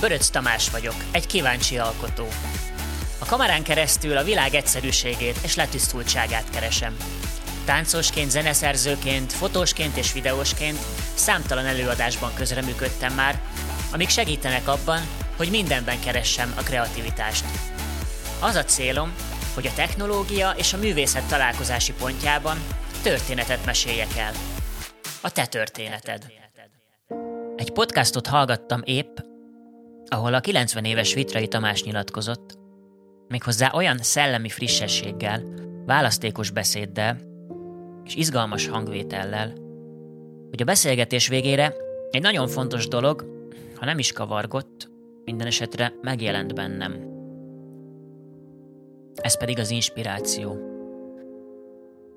Böröc Tamás vagyok, egy kíváncsi alkotó. A kamerán keresztül a világ egyszerűségét és letisztultságát keresem. Táncosként, zeneszerzőként, fotósként és videósként számtalan előadásban közreműködtem már, amik segítenek abban, hogy mindenben keressem a kreativitást. Az a célom, hogy a technológia és a művészet találkozási pontjában történetet meséljek el. A te történeted. Egy podcastot hallgattam épp, ahol a 90 éves Vitrai Tamás nyilatkozott, méghozzá olyan szellemi frissességgel, választékos beszéddel és izgalmas hangvétellel, hogy a beszélgetés végére egy nagyon fontos dolog, ha nem is kavargott, minden esetre megjelent bennem. Ez pedig az inspiráció.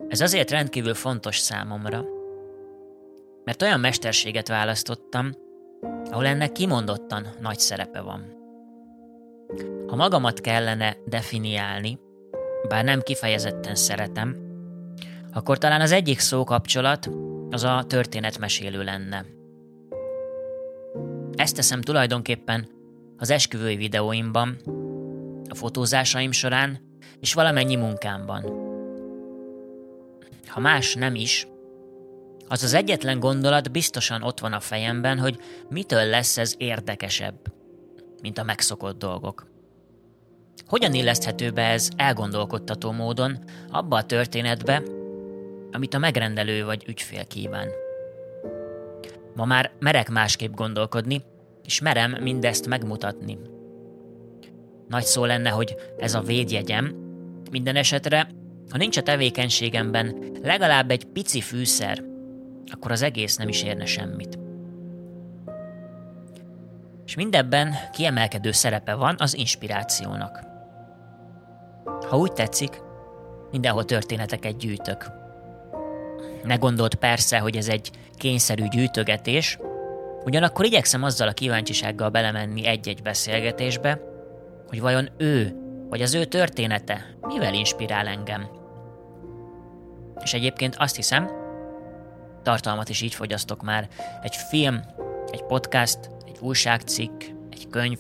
Ez azért rendkívül fontos számomra, mert olyan mesterséget választottam, ahol ennek kimondottan nagy szerepe van. Ha magamat kellene definiálni, bár nem kifejezetten szeretem, akkor talán az egyik szó kapcsolat az a történetmesélő lenne. Ezt teszem tulajdonképpen az esküvői videóimban, a fotózásaim során és valamennyi munkámban. Ha más nem is, az az egyetlen gondolat biztosan ott van a fejemben, hogy mitől lesz ez érdekesebb, mint a megszokott dolgok. Hogyan illeszthető be ez elgondolkodtató módon abba a történetbe, amit a megrendelő vagy ügyfél kíván? Ma már merek másképp gondolkodni, és merem mindezt megmutatni. Nagy szó lenne, hogy ez a védjegyem, minden esetre, ha nincs a tevékenységemben legalább egy pici fűszer, akkor az egész nem is érne semmit. És mindebben kiemelkedő szerepe van az inspirációnak. Ha úgy tetszik, mindenhol történeteket gyűjtök. Ne gondolt persze, hogy ez egy kényszerű gyűjtögetés, ugyanakkor igyekszem azzal a kíváncsisággal belemenni egy-egy beszélgetésbe, hogy vajon ő, vagy az ő története mivel inspirál engem. És egyébként azt hiszem, tartalmat is így fogyasztok már. Egy film, egy podcast, egy újságcikk, egy könyv.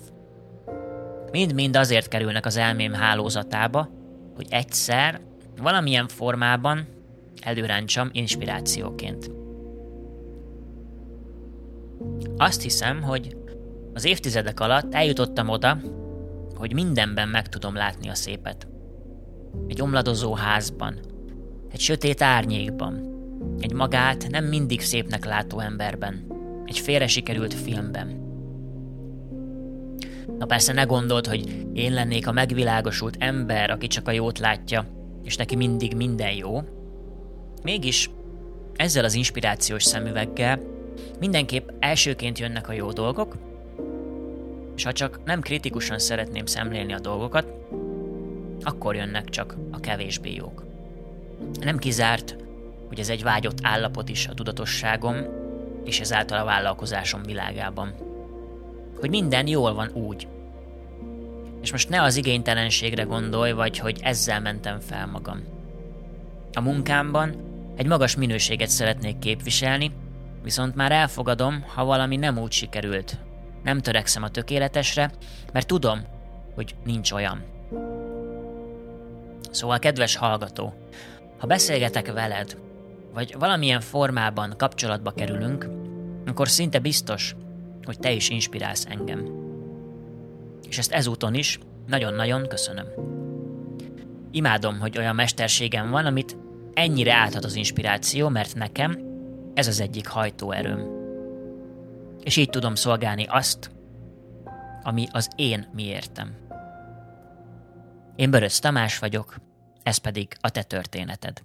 Mind-mind azért kerülnek az elmém hálózatába, hogy egyszer, valamilyen formában előráncsam inspirációként. Azt hiszem, hogy az évtizedek alatt eljutottam oda, hogy mindenben meg tudom látni a szépet. Egy omladozó házban, egy sötét árnyékban, egy magát nem mindig szépnek látó emberben, egy félre sikerült filmben. Na persze ne gondold, hogy én lennék a megvilágosult ember, aki csak a jót látja, és neki mindig minden jó. Mégis ezzel az inspirációs szemüveggel mindenképp elsőként jönnek a jó dolgok, és ha csak nem kritikusan szeretném szemlélni a dolgokat, akkor jönnek csak a kevésbé jók. Nem kizárt, hogy ez egy vágyott állapot is a tudatosságom, és ezáltal a vállalkozásom világában. Hogy minden jól van úgy. És most ne az igénytelenségre gondolj, vagy hogy ezzel mentem fel magam. A munkámban egy magas minőséget szeretnék képviselni, viszont már elfogadom, ha valami nem úgy sikerült. Nem törekszem a tökéletesre, mert tudom, hogy nincs olyan. Szóval, kedves hallgató, ha beszélgetek veled, vagy valamilyen formában kapcsolatba kerülünk, akkor szinte biztos, hogy te is inspirálsz engem. És ezt ezúton is nagyon-nagyon köszönöm. Imádom, hogy olyan mesterségem van, amit ennyire áthat az inspiráció, mert nekem ez az egyik hajtóerőm. És így tudom szolgálni azt, ami az én miértem. Én Börös Tamás vagyok, ez pedig a te történeted.